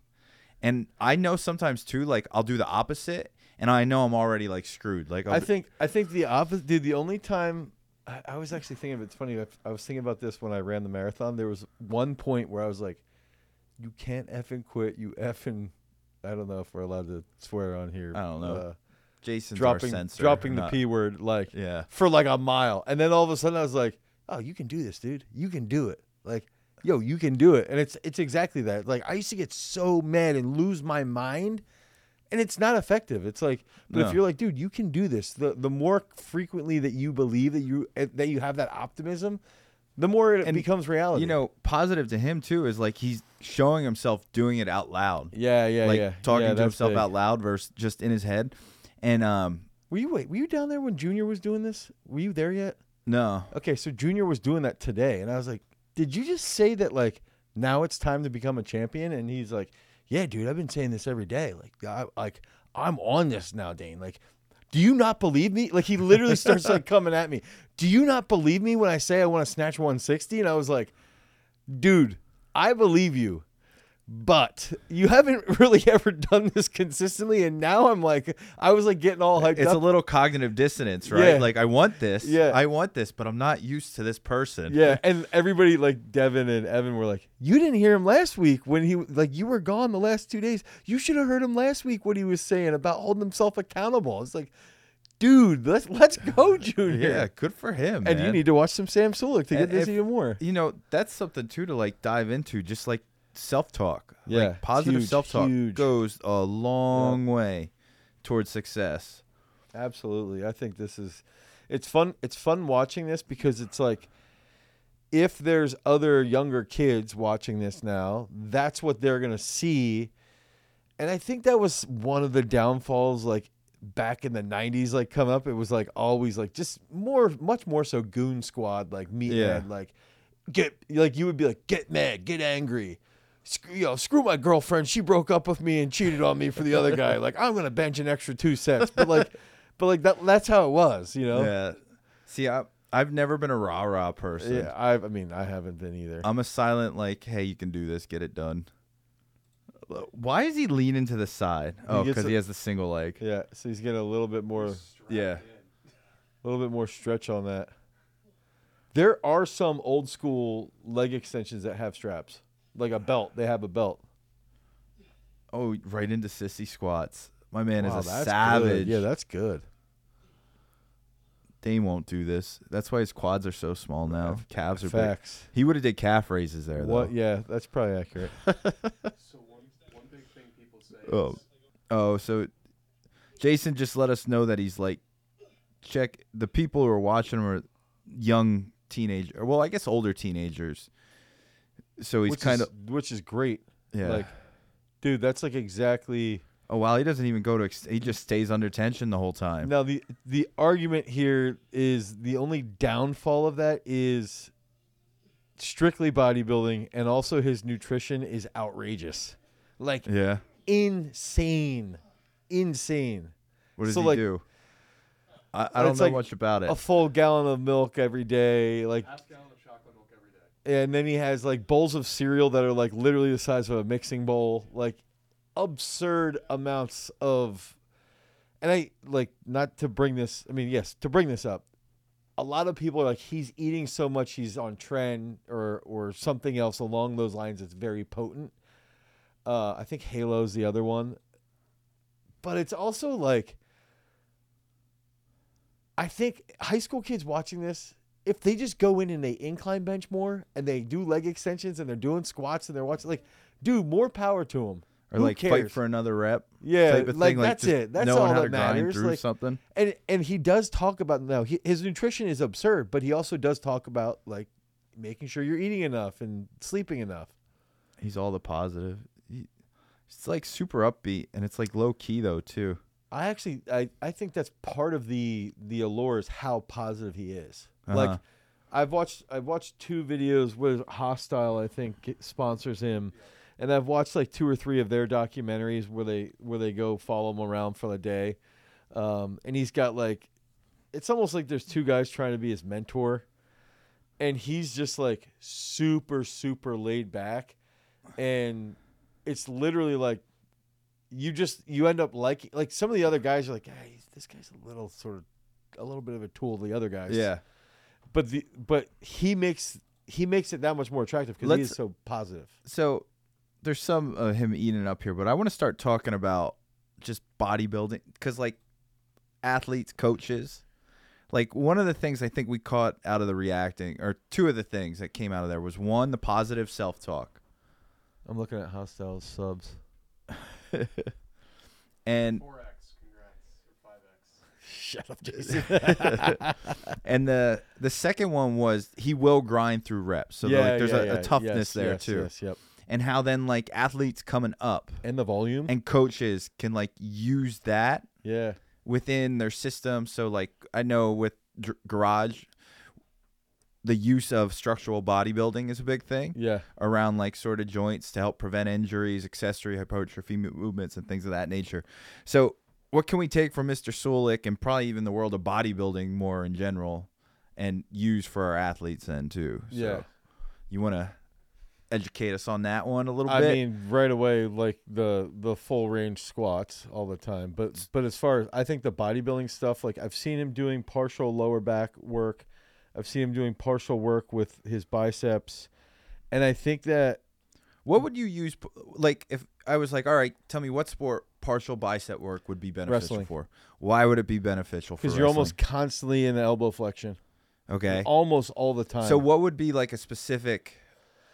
S2: And I know sometimes too, like I'll do the opposite, and I know I'm already like screwed. Like I'll
S1: I think I think the opposite. Dude, the only time I, I was actually thinking of it's funny. I, I was thinking about this when I ran the marathon. There was one point where I was like, "You can't effing quit. You effing." I don't know if we're allowed to swear on here.
S2: I don't know.
S1: Uh,
S2: Jason's
S1: dropping dropping the p word like
S2: Yeah.
S1: for like a mile, and then all of a sudden I was like, "Oh, you can do this, dude. You can do it." Like, yo, you can do it, and it's it's exactly that. Like, I used to get so mad and lose my mind, and it's not effective. It's like, but
S2: No.
S1: if you're like, dude, you can do this. The the more frequently that you believe that you eh, that you have that optimism, the more it
S2: And,
S1: becomes reality.
S2: You know, positive to him too is like he's showing himself doing it out loud.
S1: Yeah, yeah,
S2: like
S1: yeah.
S2: talking
S1: Yeah,
S2: to himself
S1: big.
S2: out loud versus just in his head. And um
S1: Were you wait? Were you down there when Junior was doing this? Were you there yet?
S2: no.
S1: Okay, so Junior was doing that today, and I was like, "Did you just say that like now it's time to become a champion?" And he's like, "Yeah, dude, I've been saying this every day. Like, I, like I'm on this now, Dane. Like, do you not believe me? Like, he literally starts like [laughs] coming at me. Do you not believe me when I say I want to snatch 160? And I was like, dude, I believe you." But you haven't [laughs] really ever done this consistently, and now I'm like, I was like getting all hyped
S2: It's
S1: up.
S2: a little cognitive dissonance, right?
S1: Yeah.
S2: Like I want this.
S1: Yeah.
S2: I want this, but I'm not used to this person.
S1: Yeah, and everybody like Devin and Evan were like, "You didn't hear him last week when he like you were gone the last two days. You should have heard him last week what he was saying about holding himself accountable." It's like, dude, let's let's go, [laughs] Junior.
S2: Yeah, good for him.
S1: and you need to watch some Sam Sulek to get this
S2: if-
S1: even more.
S2: you know that's something too to like dive into just like self-talk
S1: Yeah,
S2: like positive self-talk goes a long way towards success
S1: Absolutely, I think this is it's fun. It's fun watching this because it's like if there's other younger kids watching this now, that's what they're gonna see. And I think that was one of the downfalls, like back in the '90s, like come up. It was like always like just more, much more so Goon Squad, like Meathead,
S2: Yeah.
S1: like get like you would be like get mad, get angry. Screw, you know, screw my girlfriend. She broke up with me and cheated on me for the other guy. Like I'm gonna bench an extra two sets, but like, [laughs] but like that. That's how it was, you know.
S2: yeah see I, i've never been a rah-rah person
S1: Yeah, I, I mean, I haven't been either.
S2: i'm a silent like hey you can do this get it done uh, why is he leaning to the side oh because
S1: a-
S2: he has the single leg
S1: yeah, so he's getting a little bit more,
S2: Yeah, a
S1: little bit more stretch on that. There are some old school leg extensions that have straps, like a belt. They have a belt.
S2: oh right into sissy squats my man
S1: Wow,
S2: is a
S1: that's
S2: savage
S1: Good. Yeah, that's good.
S2: Dane won't do this. That's why his quads are so small now. Calves are big.
S1: Facts.
S2: He would have did calf raises there though.
S1: What? Yeah, that's probably accurate. [laughs]
S3: So one one big thing people say
S2: Oh.
S3: is
S2: Oh, so Jason just let us know that he's like check the people who are watching him are young teenager. Well, I guess older teenagers. So he's
S1: which
S2: kind
S1: is,
S2: of
S1: which is great.
S2: yeah.
S1: Like, dude, that's like exactly.
S2: oh wow, he doesn't even go to. Ex- he just stays under tension the whole time.
S1: Now the the argument here is the only downfall of that is strictly bodybuilding, and also his nutrition is outrageous, like
S2: Yeah.
S1: insane, insane.
S2: What does
S1: So,
S2: he
S1: like,
S2: do? I, I don't
S1: it's
S2: know
S1: like
S2: much about it.
S1: A full gallon of milk every day, like,
S3: half gallon of chocolate milk every day.
S1: And then he has like bowls of cereal that are like literally the size of a mixing bowl, like absurd amounts of. And I like not to bring this. I mean, yes, to bring this up. a lot of people are like he's eating so much he's on tren or or something else along those lines that's very potent. Uh, I think Halo's the other one, but it's also like I think high school kids watching this, if they just go in and they incline bench more and they do leg extensions and they're doing squats and they're watching like, dude, more power to them.
S2: or
S1: Who
S2: like
S1: cares?
S2: fight for another rep.
S1: Yeah,
S2: type of
S1: like,
S2: thing,
S1: that's it. That's all that matters.
S2: through
S1: Like,
S2: something.
S1: and and he does talk about now he, his nutrition is absurd but he also does talk about like making sure you're eating enough and sleeping enough
S2: He's all the positive. He, it's like super upbeat, and it's like low key though too.
S1: i actually i, I think that's part of the the allure is how positive he is
S2: Uh-huh.
S1: like i've watched i've watched two videos with Hosstile i think sponsors him. And i've watched like two or three of their documentaries where they where they go follow him around for a day. Um, and he's got like it's almost like there's two guys trying to be his mentor. And he's just like super super laid back. And it's literally like you just you end up liking like some of the other guys are like hey this guy's a little sort of a little bit of a tool of the other guys.
S2: Yeah.
S1: But the but he makes he makes it that much more attractive because he
S2: Let's-
S1: is so positive
S2: So there's some of him eating up here, but I want to start talking about just bodybuilding because like athletes, coaches. Like one of the things I think we caught out of the reacting, or two of the things that came out of there was one, the positive self talk.
S1: i'm looking at Hosstile subs [laughs]
S2: And
S3: 4x, congrats, or 5x.
S1: Shut up jason [laughs]
S2: and the the second one was he will grind through reps. So like, there's
S1: yeah,
S2: a,
S1: yeah.
S2: a toughness
S1: Yes,
S2: there
S1: yes,
S2: too.
S1: yes, yep
S2: And how then like athletes coming up
S1: and the volume
S2: and coaches can like use that
S1: yeah
S2: within their system. So like I know with Dr- Garage, the use of structural bodybuilding is a big thing
S1: yeah
S2: around like sort of joints to help prevent injuries, accessory hypertrophy mo- movements, and things of that nature. So what can we take from Mr. Sulek and probably even the world of bodybuilding more in general and use for our athletes then too? So
S1: Yeah.
S2: You want to educate us on that one a little
S1: I
S2: bit?
S1: I mean, right away, like the the full range squats all the time. But but as far as I think the bodybuilding stuff, like I've seen him doing partial lower back work. I've seen him doing partial work with his biceps, and I think that
S2: What would you use? Like, if I was like, all right, tell me what sport partial bicep work would be beneficial
S1: Wrestling.
S2: for? Why would it be beneficial for?
S1: because you're almost constantly in the elbow flexion,
S2: okay.
S1: almost all the time.
S2: So, what would be like a specific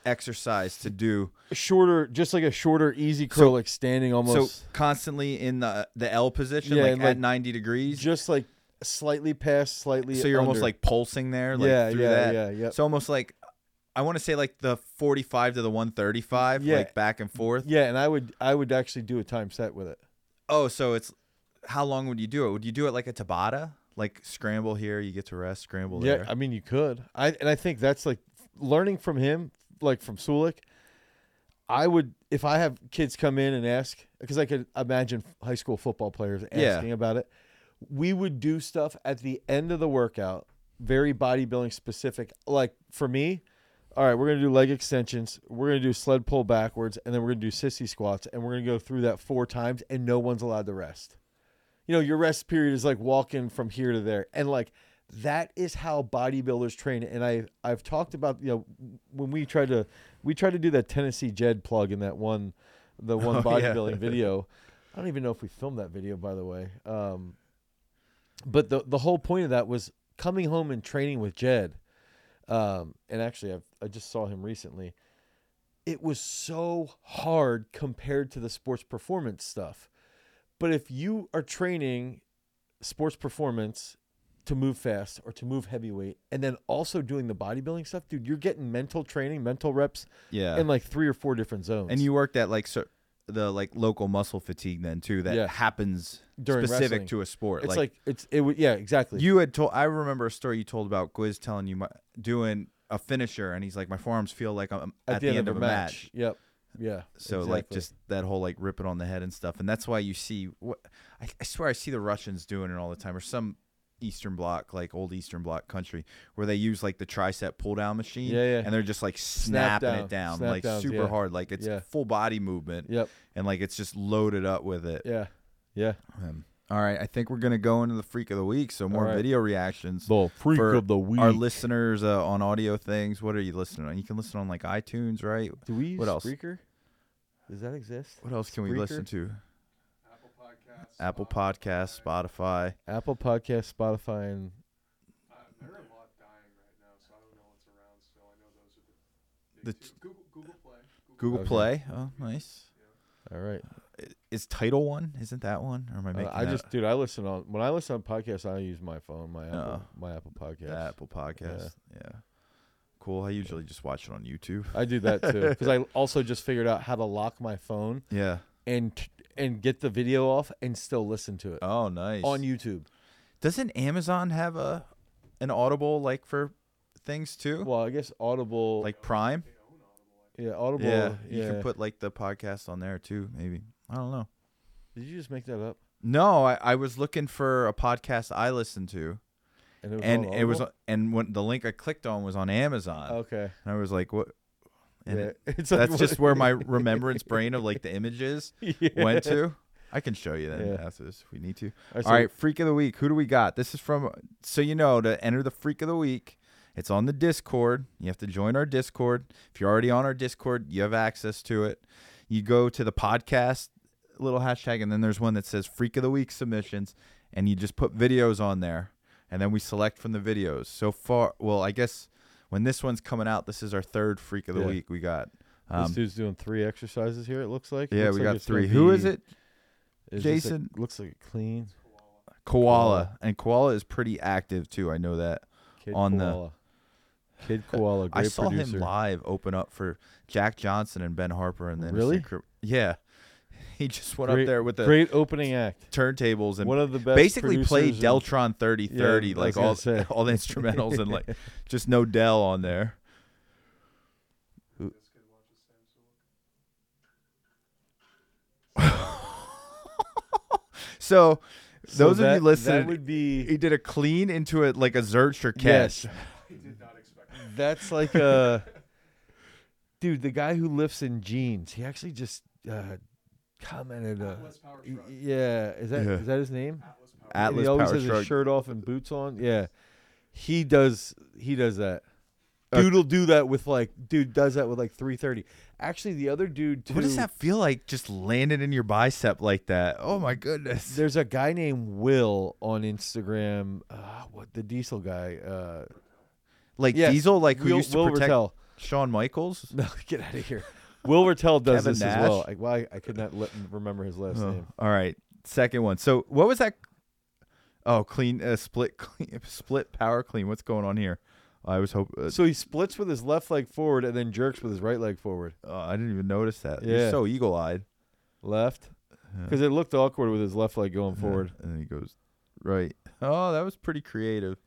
S2: exercise to do?
S1: shorter, just like a shorter, easy curl,
S2: So-
S1: like standing almost,
S2: so constantly in the the L position,
S1: Yeah,
S2: like at
S1: like,
S2: ninety degrees.
S1: just like slightly past, slightly.
S2: so you're almost like pulsing there, like
S1: Yeah, yeah,
S2: that.
S1: yeah, yeah.
S2: So almost like I want to say like the forty-five to the one thirty-five,
S1: Yeah.
S2: like back and forth.
S1: yeah, and I would I would actually do a time set with it.
S2: Oh, so it's how long would you do it? Would you do it like a Tabata? Like scramble here, you get to rest, scramble
S1: Yeah,
S2: there.
S1: I mean you could. I and I think that's like learning from him, like from Sulek. I would if I have kids come in and ask because I could imagine high school football players
S2: Yeah.
S1: asking about it. We would do stuff at the end of the workout, very bodybuilding specific. Like for me, all right, we're gonna do leg extensions, we're gonna do sled pull backwards, and then we're gonna do sissy squats, and we're gonna go through that four times, and no one's allowed to rest. You know your rest period is like walking from here to there and like that is how bodybuilders train and i i've talked about you know when we tried to we tried to do that tennessee jed plug in that one the one [laughs]
S2: Oh, yeah.
S1: bodybuilding [laughs] video. I don't even know if we filmed that video by the way. Um but the the whole point of that was coming home and training with jed um and actually i've i just saw him recently it was so hard compared to the sports performance stuff but if you are training sports performance to move fast or to move heavyweight and then also doing the bodybuilding stuff, dude, you're getting mental training, mental reps
S2: yeah.
S1: in like three or four different zones.
S2: and you worked at like cer the like local muscle fatigue then too that
S1: Yeah.
S2: happens
S1: During
S2: specific
S1: wrestling.
S2: to a sport.
S1: it's like, it's it would yeah, exactly.
S2: you had told. I remember a story you told about Gwiz telling you my, doing a finisher, and he's like, my forearms feel like I'm at, the, end, of a match.
S1: Yep. Yeah.
S2: So like
S1: exactly.
S2: just that whole like ripping on the head and stuff, and that's why you see what I, I swear I see the Russians doing it all the time, or some Eastern Bloc like old Eastern Bloc country where they use like the tricep pull down machine,
S1: Yeah, yeah.
S2: and they're just like
S1: Snap
S2: snapping
S1: down.
S2: it down
S1: Snap
S2: like
S1: downs,
S2: super
S1: yeah.
S2: hard, like it's
S1: Yeah.
S2: full body movement,
S1: Yep.
S2: and like it's just loaded up with it.
S1: Yeah. Yeah.
S2: Um, All right, I think we're gonna go into the freak of the week. So more
S1: right.
S2: video reactions.
S1: The freak
S2: for
S1: of the week.
S2: Our listeners uh, on audio things. What are you listening on? You can listen on like iTunes, right?
S1: Do we use
S2: What else?
S1: Spreaker? Does that exist?
S2: What else can we
S1: Spreaker?
S2: listen to?
S3: Apple Podcasts.
S2: Apple
S3: Spotify.
S2: Podcasts, Spotify.
S1: Apple Podcast, Spotify, and
S3: there are a lot dying right now, so I don't know what's around still. I know those are the
S2: The
S3: two. Google, Google Play.
S2: Google
S1: Okay.
S2: Play. Oh, nice.
S1: all right.
S2: I- Is Title One? Isn't that one? Or am I
S1: Uh,
S2: making
S1: I
S2: that-
S1: just, dude, I listen on when I listen on podcasts. I use my phone, my Apple,
S2: Oh.
S1: my Apple Podcast.
S2: the Apple Podcast? Yeah. Cool. I usually just watch it on YouTube.
S1: I do that too [laughs] because I also just figured out how to lock my phone
S2: Yeah.
S1: and and get the video off and still listen to it
S2: Oh, nice.
S1: on YouTube.
S2: Doesn't Amazon have a an Audible like for things too?
S1: Well, I guess Audible,
S2: like Prime?
S1: yeah, Audible.
S2: Yeah,
S1: Yeah,
S2: you can put like the podcast on there too. Maybe I don't know.
S1: Did you just make that up?
S2: No, I, I was looking for a podcast I listened to,
S1: And it was,
S2: and
S1: on
S2: it was
S1: Audible?
S2: and when the link I clicked on was on Amazon,
S1: okay.
S2: and I was like, what? And
S1: yeah,
S2: it- [laughs]
S1: it's like
S2: that's
S1: what-
S2: just where my remembrance [laughs] brain of like the images [laughs]
S1: Yeah.
S2: went to. I can show you that
S1: Yeah.
S2: after this if we need to.
S1: All right,
S2: All right, freak of the week. Who do we got? This is from so you know to enter the freak of the week. It's on the Discord. You have to join our Discord. If you're already on our Discord, you have access to it. You go to the podcast little hashtag, and then there's one that says freak of the week submissions, and you just put videos on there, and then we select from the videos. So far, well, I guess when this one's coming out, this is our third freak of the
S1: Yeah.
S2: week. We got.
S1: This
S2: Um,
S1: dude's doing three exercises here. It looks like.
S2: yeah,
S1: Looks
S2: we
S1: like
S2: got
S1: it's gonna
S2: three. Who is
S1: be-
S2: it?
S1: is this a-
S2: Jason?
S1: looks like a clean.
S2: Koala.
S1: Koala.
S2: And Koala is pretty active too. I know that.
S1: Kid
S2: On the-
S1: koala. Kid koala. Great
S2: I saw
S1: producer.
S2: him live open up for Jack Johnson and Ben Harper, and then
S1: Really?
S2: yeah, [laughs] he just went
S1: Great-
S2: up there with the
S1: Great opening act.
S2: turntables and
S1: One of the best.
S2: basically played Deltron thirty thirty,
S1: Yeah,
S2: like all
S1: say. [laughs]
S2: all the instrumentals and like [laughs] just no Del on there.
S3: This kid watches Sam Sulek.
S2: So,
S1: So
S2: those of you listening,
S1: that would be
S2: he did a clean into it like a Zercher catch.
S1: yes.
S3: He did not expect that.
S1: That's like a dude. The guy who lifts in jeans. He actually just uh, commented. Uh,
S3: Atlas Power
S1: y-
S3: Truck.
S1: yeah, is that is
S2: Yeah.
S1: that his name?
S3: Atlas Power
S1: And
S2: Atlas
S1: he always
S2: Power
S1: has
S2: Shrug.
S1: his shirt off and boots on. Yeah, he does. He does that.
S2: Uh,
S1: Dude'll do that with like. Dude does that with like three thirty. Actually, the other dude too.
S2: What does that feel like? Just landing in your bicep like that? Oh my goodness!
S1: There's a guy named Will on Instagram. Uh, what the Diesel guy? Uh,
S2: Like
S1: yes,
S2: Diesel, like who
S1: Will,
S2: used to
S1: Will
S2: protect
S1: Vertel.
S2: Shawn Michaels.
S1: No, [laughs] get out of here. Will Vertel does
S2: Kevin
S1: this as well. I, well, I, I could not let, remember his last
S2: Oh,
S1: name.
S2: all right, second one. So what was that? Oh, clean, uh, split, [laughs] clean, split power clean. What's going on here? I was hoping. Uh,
S1: So he splits with his left leg forward and then jerks with his right leg forward.
S2: oh, I didn't even notice that. You're
S1: Yeah.
S2: so eagle eyed.
S1: Left, because it looked awkward with his left leg going forward.
S2: and then he goes right. Oh, that was pretty creative.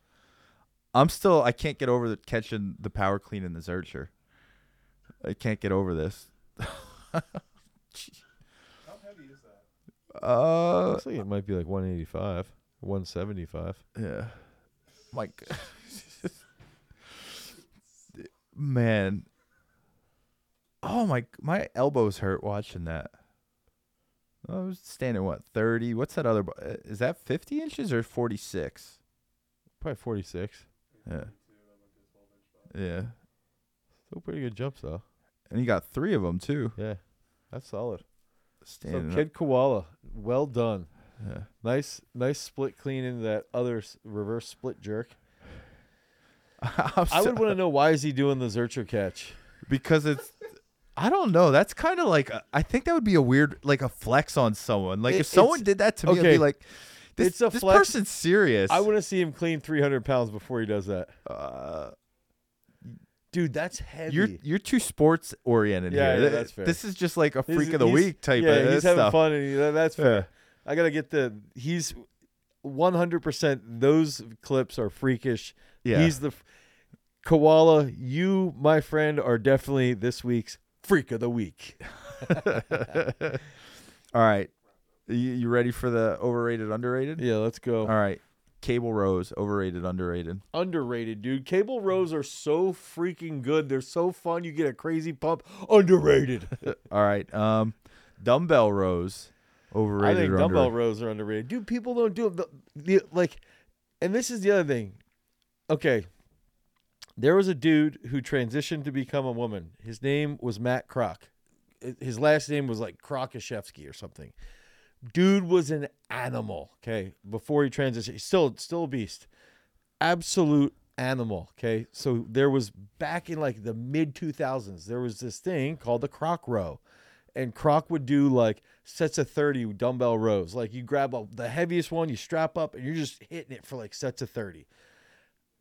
S2: I'm still. I can't get over the catching the power clean in the Zercher. I can't get over this.
S3: How heavy is that?
S2: Uh,
S1: Looks like it might be like 185, 175.
S2: Yeah. My man. Oh my my elbows hurt watching that. I was standing what 30. What's that other bo- uh, Is that 50 inches or 46?
S1: Probably 46.
S2: Yeah. Yeah.
S1: Still pretty good jumps though.
S2: And he got 3 of them too.
S1: Yeah, that's solid.
S2: Standing
S1: so Kid Koala, well done.
S2: Yeah.
S1: Nice, nice split clean into that other s- reverse split jerk. [laughs] I would want to know why is he doing the Zercher catch?
S2: because it's I don't know. That's kind of like a- I think that would be a weird like a flex on someone. Like
S1: It-
S2: if someone did that to me, I'd be like, this,
S1: It's a
S2: this
S1: flex.
S2: person's serious.
S1: I want to see him clean 300 pounds before he does that.
S2: Uh,
S1: Dude, that's heavy.
S2: you're you're too sports oriented
S1: Yeah,
S2: here.
S1: yeah, that's fair.
S2: This is just like a
S1: He's-
S2: freak of the week type
S1: yeah,
S2: of
S1: he's having
S2: stuff.
S1: fun, and he, that- that's fair.
S2: Yeah.
S1: I gotta get the. He's 100. percent Those clips are freakish.
S2: Yeah.
S1: He's the koala. You, my friend, are definitely this week's freak of the week. [laughs]
S2: All right, you, you ready for the overrated underrated?
S1: Yeah, let's go.
S2: All right, Cable Rows overrated underrated.
S1: Underrated, dude. Cable rows are so freaking good. They're so fun. You get a crazy pump. Underrated. [laughs]
S2: All right, um, dumbbell rows Overrated
S1: I think
S2: or
S1: dumbbell
S2: underrated?
S1: rows are underrated. Dude, people don't do it. The, the, like, and this is the other thing. Okay, there was a dude who transitioned to become a woman. His name was Matt Kroc. His last name was like Krokashevsky or something. Dude was an animal. Okay, before he transitioned, still still a beast. Absolute animal. Okay, so there was back in like the mid two thousands. There was this thing called the Kroc row and Kroc would do like sets of 30 dumbbell rows. Like you grab a, the heaviest one, you strap up, and you're just hitting it for like sets of 30.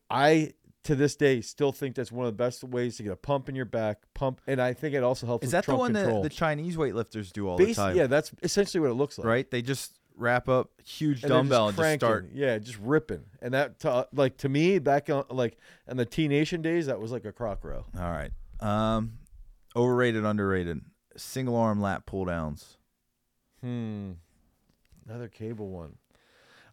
S1: I, to this day, still think that's one of the best ways to get a pump in your back, pump. And I think it also helps
S2: Is that the one
S1: control.
S2: that the Chinese weightlifters do all the time?
S1: Yeah, that's essentially what it looks like.
S2: Right? They just wrap up huge
S1: And
S2: dumbbell and just start.
S1: Yeah, just ripping. And that, to, like, to me, back on, like, in the T Nation days, that was like a Kroc row.
S2: All right. Um, overrated, underrated. Single arm lat pull downs.
S1: Hmm. Another cable one.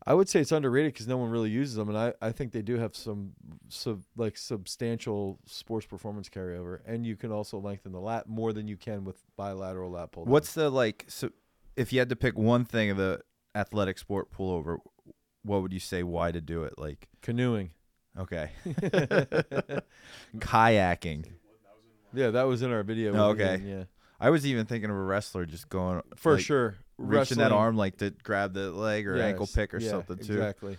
S1: I would say it's underrated because no one really uses them, and I, I think they do have some sub, like substantial sports performance carryover, and you can also lengthen the lat more than you can with bilateral lat pull.
S2: What's the like? So, if you had to pick one thing of the athletic sport pullover, what would you say? Why to do it? Like,
S1: canoeing?
S2: okay, [laughs] [laughs] kayaking.
S1: Yeah, that was in our video.
S2: Oh, okay.
S1: yeah,
S2: I was even thinking of a wrestler just going
S1: for
S2: like,
S1: sure.
S2: Reaching that arm like to grab the leg or ankle pick or
S1: yeah,
S2: something too.
S1: Exactly.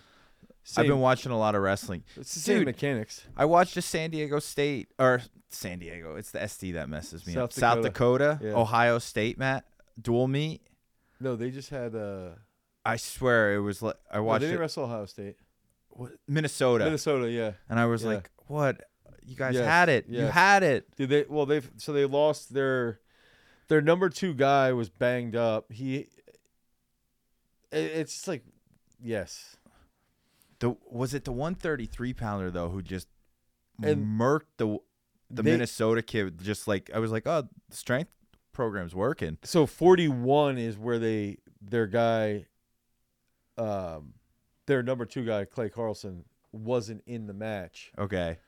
S2: I've been
S1: Same-
S2: watching a lot of wrestling.
S1: It's the same
S2: Dude,
S1: mechanics.
S2: I watched a San Diego State or San Diego. It's the SD that messes me up.
S1: South
S2: South Dakota,
S1: Yeah.
S2: Ohio State, Matt dual meet.
S1: No, they just had. Uh,
S2: I swear it was like I
S1: no,
S2: watched
S1: they didn't
S2: it,
S1: wrestle Ohio State.
S2: what- Minnesota,
S1: Minnesota, yeah.
S2: and I was
S1: Yeah.
S2: like, "What? You guys
S1: Yes,
S2: had it. You
S1: yes.
S2: had it."
S1: Did they? Well, they've so they lost their their number two guy was banged up. He, it, it's just like, yes,
S2: The was it the 133 pounder though who just
S1: And
S2: murked the the
S1: they-
S2: Minnesota kid? Just like I was like, "Oh, the strength program's working."
S1: so forty one is where they their guy, um, their number two guy Clay Carlson wasn't in the match.
S2: Okay.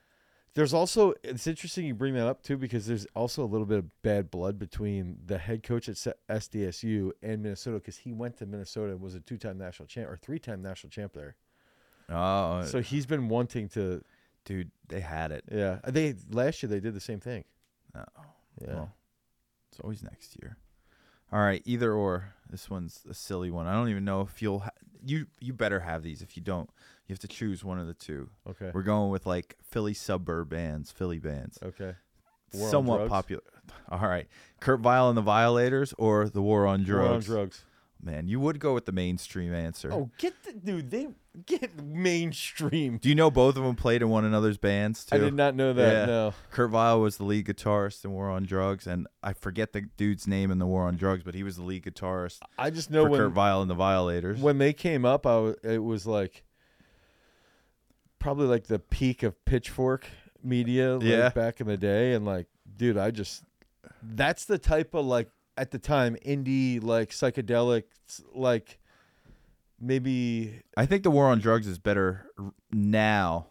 S1: There's also it's interesting you bring that up too because there's also a little bit of bad blood between the head coach at SDSU and Minnesota because he went to Minnesota and was a two time national champ or three time national champ there.
S2: Oh,
S1: So he's been wanting to
S2: dude, they had it.
S1: Yeah, uh, they last year they did the same thing.
S2: Oh,
S1: Yeah,
S2: well, it's always next year. All right, either or. This one's a silly one. I don't even know if you'll. Ha- you you better have these. If you don't, you have to choose one of the two.
S1: okay,
S2: We're going with like Philly suburb bands, Philly bands,
S1: okay. War
S2: somewhat popular. All right, Kurt Vile and the Violators, or the War on Drugs.
S1: War on drugs.
S2: Man, you would go with the mainstream answer.
S1: Oh, get the dude. They get mainstream.
S2: Do you know both of them played in one another's bands too?
S1: I did not know that.
S2: Yeah.
S1: No.
S2: Kurt Vile was the lead guitarist in War on Drugs, and I forget the dude's name in the War on Drugs, but he was the lead guitarist
S1: I just know when
S2: Kurt Vile and the Violators.
S1: when they came up, I was, it was like probably like the peak of Pitchfork media, like
S2: Yeah.
S1: back in the day, and like, dude, I just that's the type of like at the time indie like psychedelic like maybe
S2: I think the War on Drugs is better now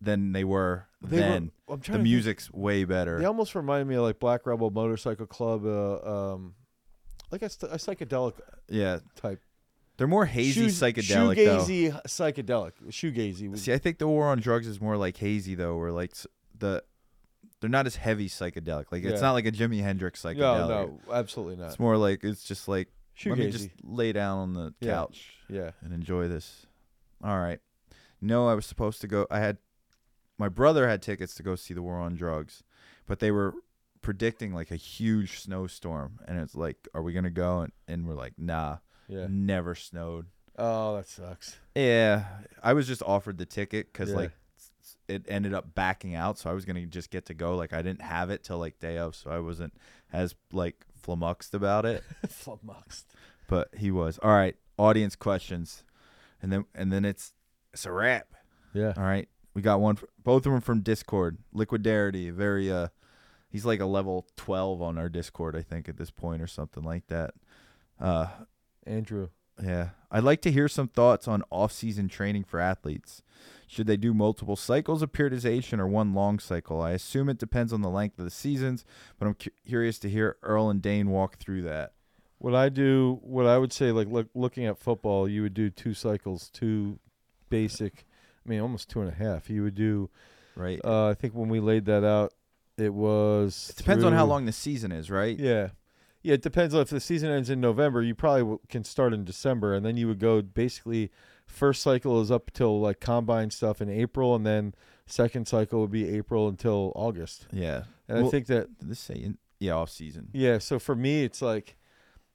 S2: than they were
S1: they were-
S2: then.
S1: I'm
S2: the
S1: to think-
S2: music's way better.
S1: They almost remind me of like Black Rebel Motorcycle Club, uh, um, like a, a psychedelic
S2: yeah,
S1: type.
S2: they're more hazy
S1: Shoes-
S2: psychedelic though.
S1: shoegazy psychedelic, shoegazy.
S2: See, I think the War on Drugs is more like hazy though, where like the they're not as heavy psychedelic. Like it's
S1: Yeah.
S2: not like a Jimi Hendrix psychedelic.
S1: no, no, absolutely not.
S2: It's more like it's just like let me
S1: Shoegazy.
S2: just lay down on the
S1: Yeah.
S2: couch
S1: yeah.
S2: and enjoy this. All right. No, I was supposed to go. I had my brother had tickets to go see the War on Drugs, but they were predicting like a huge snowstorm, and it's like, are we gonna go? And, and we're like, nah,
S1: Yeah.
S2: never snowed.
S1: Oh, that sucks.
S2: Yeah, I was just offered the ticket because
S1: Yeah.
S2: like it ended up backing out, so I was gonna just get to go. Like I didn't have it till like day of, so I wasn't as like flummoxed about it. [laughs]
S1: Flummoxed.
S2: but he was. All right, audience questions, and then and then it's it's a wrap.
S1: Yeah.
S2: All right, we got one. For, both of them from Discord. Liquidarity, very uh, he's like a level twelve on our Discord, I think, at this point or something like that. Uh,
S1: Andrew.
S2: Yeah, I'd like to hear some thoughts on off-season training for athletes. Should they do multiple cycles of periodization or one long cycle? I assume it depends on the length of the seasons, but I'm cu- curious to hear Earl and Dane walk through that.
S1: What I do, what I would say, like look, looking at football, you would do two cycles, two basic. I mean, almost two and a half. You would do.
S2: right?
S1: Uh, I think when we laid that out, it was.
S2: it depends on how long the season is, right?
S1: Yeah, yeah. It depends on if the season ends in November. You probably w- can start in December, and then you would go basically. First cycle is up till like combine stuff in April, and then second cycle would be April until August.
S2: Yeah.
S1: And I think that
S2: this say in, yeah off season?
S1: yeah. So for me, it's like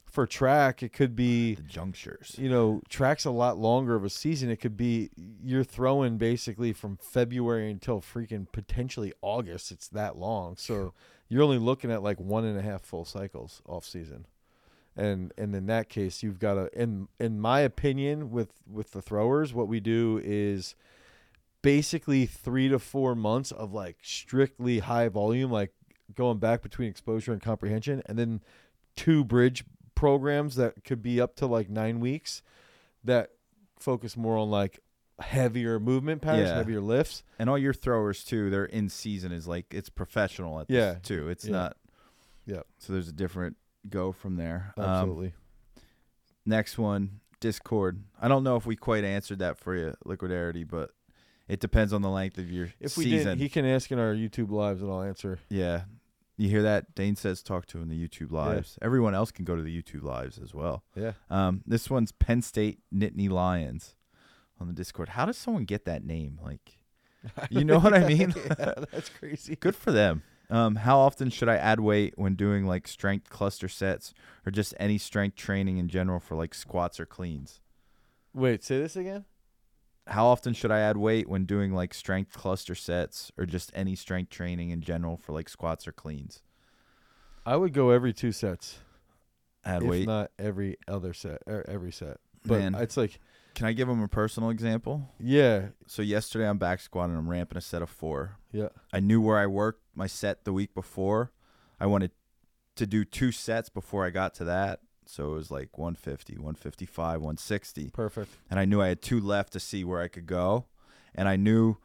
S1: for track, it could be ah,
S2: The junctures.
S1: you know, track's a lot longer of a season. It could be you're throwing basically from February until freaking potentially August. It's that long. So you're only looking at like one and a half full cycles off season. And and in that case you've got to in in my opinion with with the throwers, what we do is basically three to four months of like strictly high volume, like going back between exposure and comprehension, and then two bridge programs that could be up to like nine weeks that focus more on like heavier movement patterns,
S2: Yeah.
S1: heavier lifts.
S2: And all your throwers too, they're in season is like it's professional at this
S1: Yeah.
S2: too. It's
S1: Yeah.
S2: not
S1: Yeah.
S2: So there's a different go from there. Um,
S1: Absolutely.
S2: next one, Discord. I don't know if we quite answered that for you, Liquidarity, but it depends on the length of your
S1: if we
S2: season.
S1: did, he can ask in our YouTube lives and I'll answer.
S2: yeah. You hear that? Dane says talk to him in the YouTube lives. Everyone else can go to the YouTube lives as well.
S1: Yeah.
S2: Um, this one's Penn State Nittany Lions on the Discord. How does someone get that name? Like, [laughs] you know what I mean? [laughs]
S1: yeah, that's crazy.
S2: Good for them. Um, how often should I add weight when doing like strength cluster sets or just any strength training in general for like squats or cleans?
S1: Wait, say this again?
S2: How often should I add weight when doing like strength cluster sets or just any strength training in general for like squats or cleans?
S1: I would go every two sets.
S2: Add
S1: if
S2: weight.
S1: not every other set or every set. But
S2: Man.
S1: it's like
S2: Can I give them a personal example?
S1: yeah,
S2: So yesterday I'm back squatting. I'm ramping a set of four.
S1: yeah.
S2: I knew where I worked my set the week before. I wanted to do two sets before I got to that. So it was like 150, 155, 160.
S1: Perfect.
S2: And I knew I had two left to see where I could go. And I knew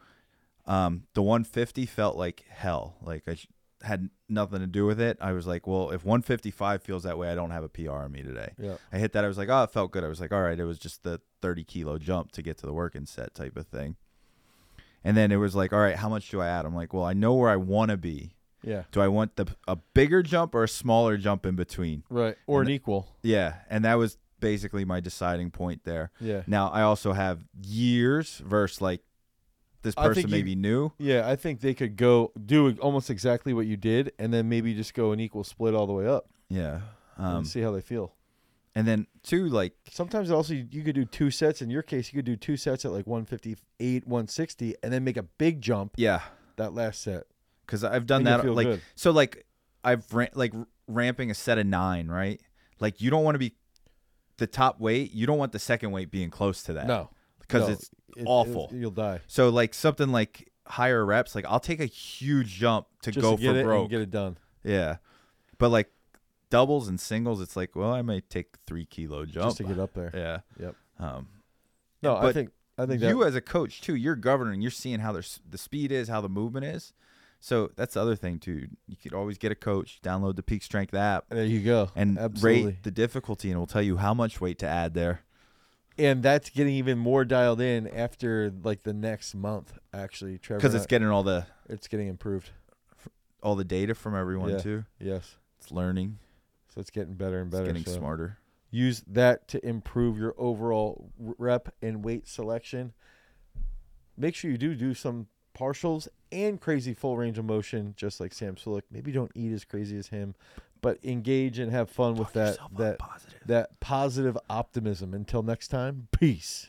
S2: um, the 150 felt like hell. Like I had nothing to do with it. I was like, well, if 155 feels that way, I don't have a PR on me today.
S1: Yeah.
S2: I hit that. I was like, oh, it felt good. I was like, all right, it was just the 30 kilo jump to get to the working set type of thing. And then it was like, all right, how much do I add? I'm like, well, I know where I want to be.
S1: Yeah.
S2: Do I want the a bigger jump or a smaller jump in between?
S1: Right. Or
S2: And
S1: an equal.
S2: Yeah, and that was basically my deciding point there.
S1: Yeah.
S2: Now I also have years versus like this person
S1: you-
S2: maybe new.
S1: Yeah, I think they could go do almost exactly what you did, and then maybe just go an equal split all the way up
S2: Yeah. Um,
S1: see how they feel.
S2: and then two like
S1: Sometimes also you you could do two sets. In your case, you could do two sets at like 158, 160, and then make a big jump
S2: yeah,
S1: that last set.
S2: because I've done that
S1: feel
S2: like
S1: good.
S2: so like I've ran, like ramping a set of nine right. Like you don't want to be the top weight. You don't want the second weight being close to that.
S1: No,
S2: because
S1: no,
S2: it's
S1: it-
S2: awful.
S1: it- you'll die.
S2: so like something like higher reps. Like I'll take a huge jump to
S1: Just
S2: go
S1: to
S2: for
S1: it
S2: broke.
S1: and get it done.
S2: Yeah, but like doubles and singles, it's like, well, I might take three kilo jump
S1: Just to get up there.
S2: Yeah.
S1: Yep.
S2: Um,
S1: No, I think I think that
S2: you as a coach too, you're governing. You're seeing how there's the speed is, how the movement is. So that's the other thing too. You could always get a coach, download the Peak Strength app,
S1: there you go.
S2: and
S1: Absolutely.
S2: rate the difficulty, and it will tell you how much weight to add there.
S1: And that's getting even more dialed in after like the next month. Actually, Trevor,
S2: Because it's
S1: I-
S2: getting all the
S1: it's getting improved.
S2: all the data from everyone
S1: Yeah.
S2: too.
S1: Yes,
S2: It's learning.
S1: so it's getting better and
S2: It's
S1: better.
S2: getting
S1: so
S2: smarter.
S1: Use that to improve your overall rep and weight selection. Make sure you do do some partials and crazy full range of motion, just like Sam Sulek. Maybe don't eat as crazy as him, but engage and have fun with that that
S2: positive.
S1: that positive optimism. Until next time, peace.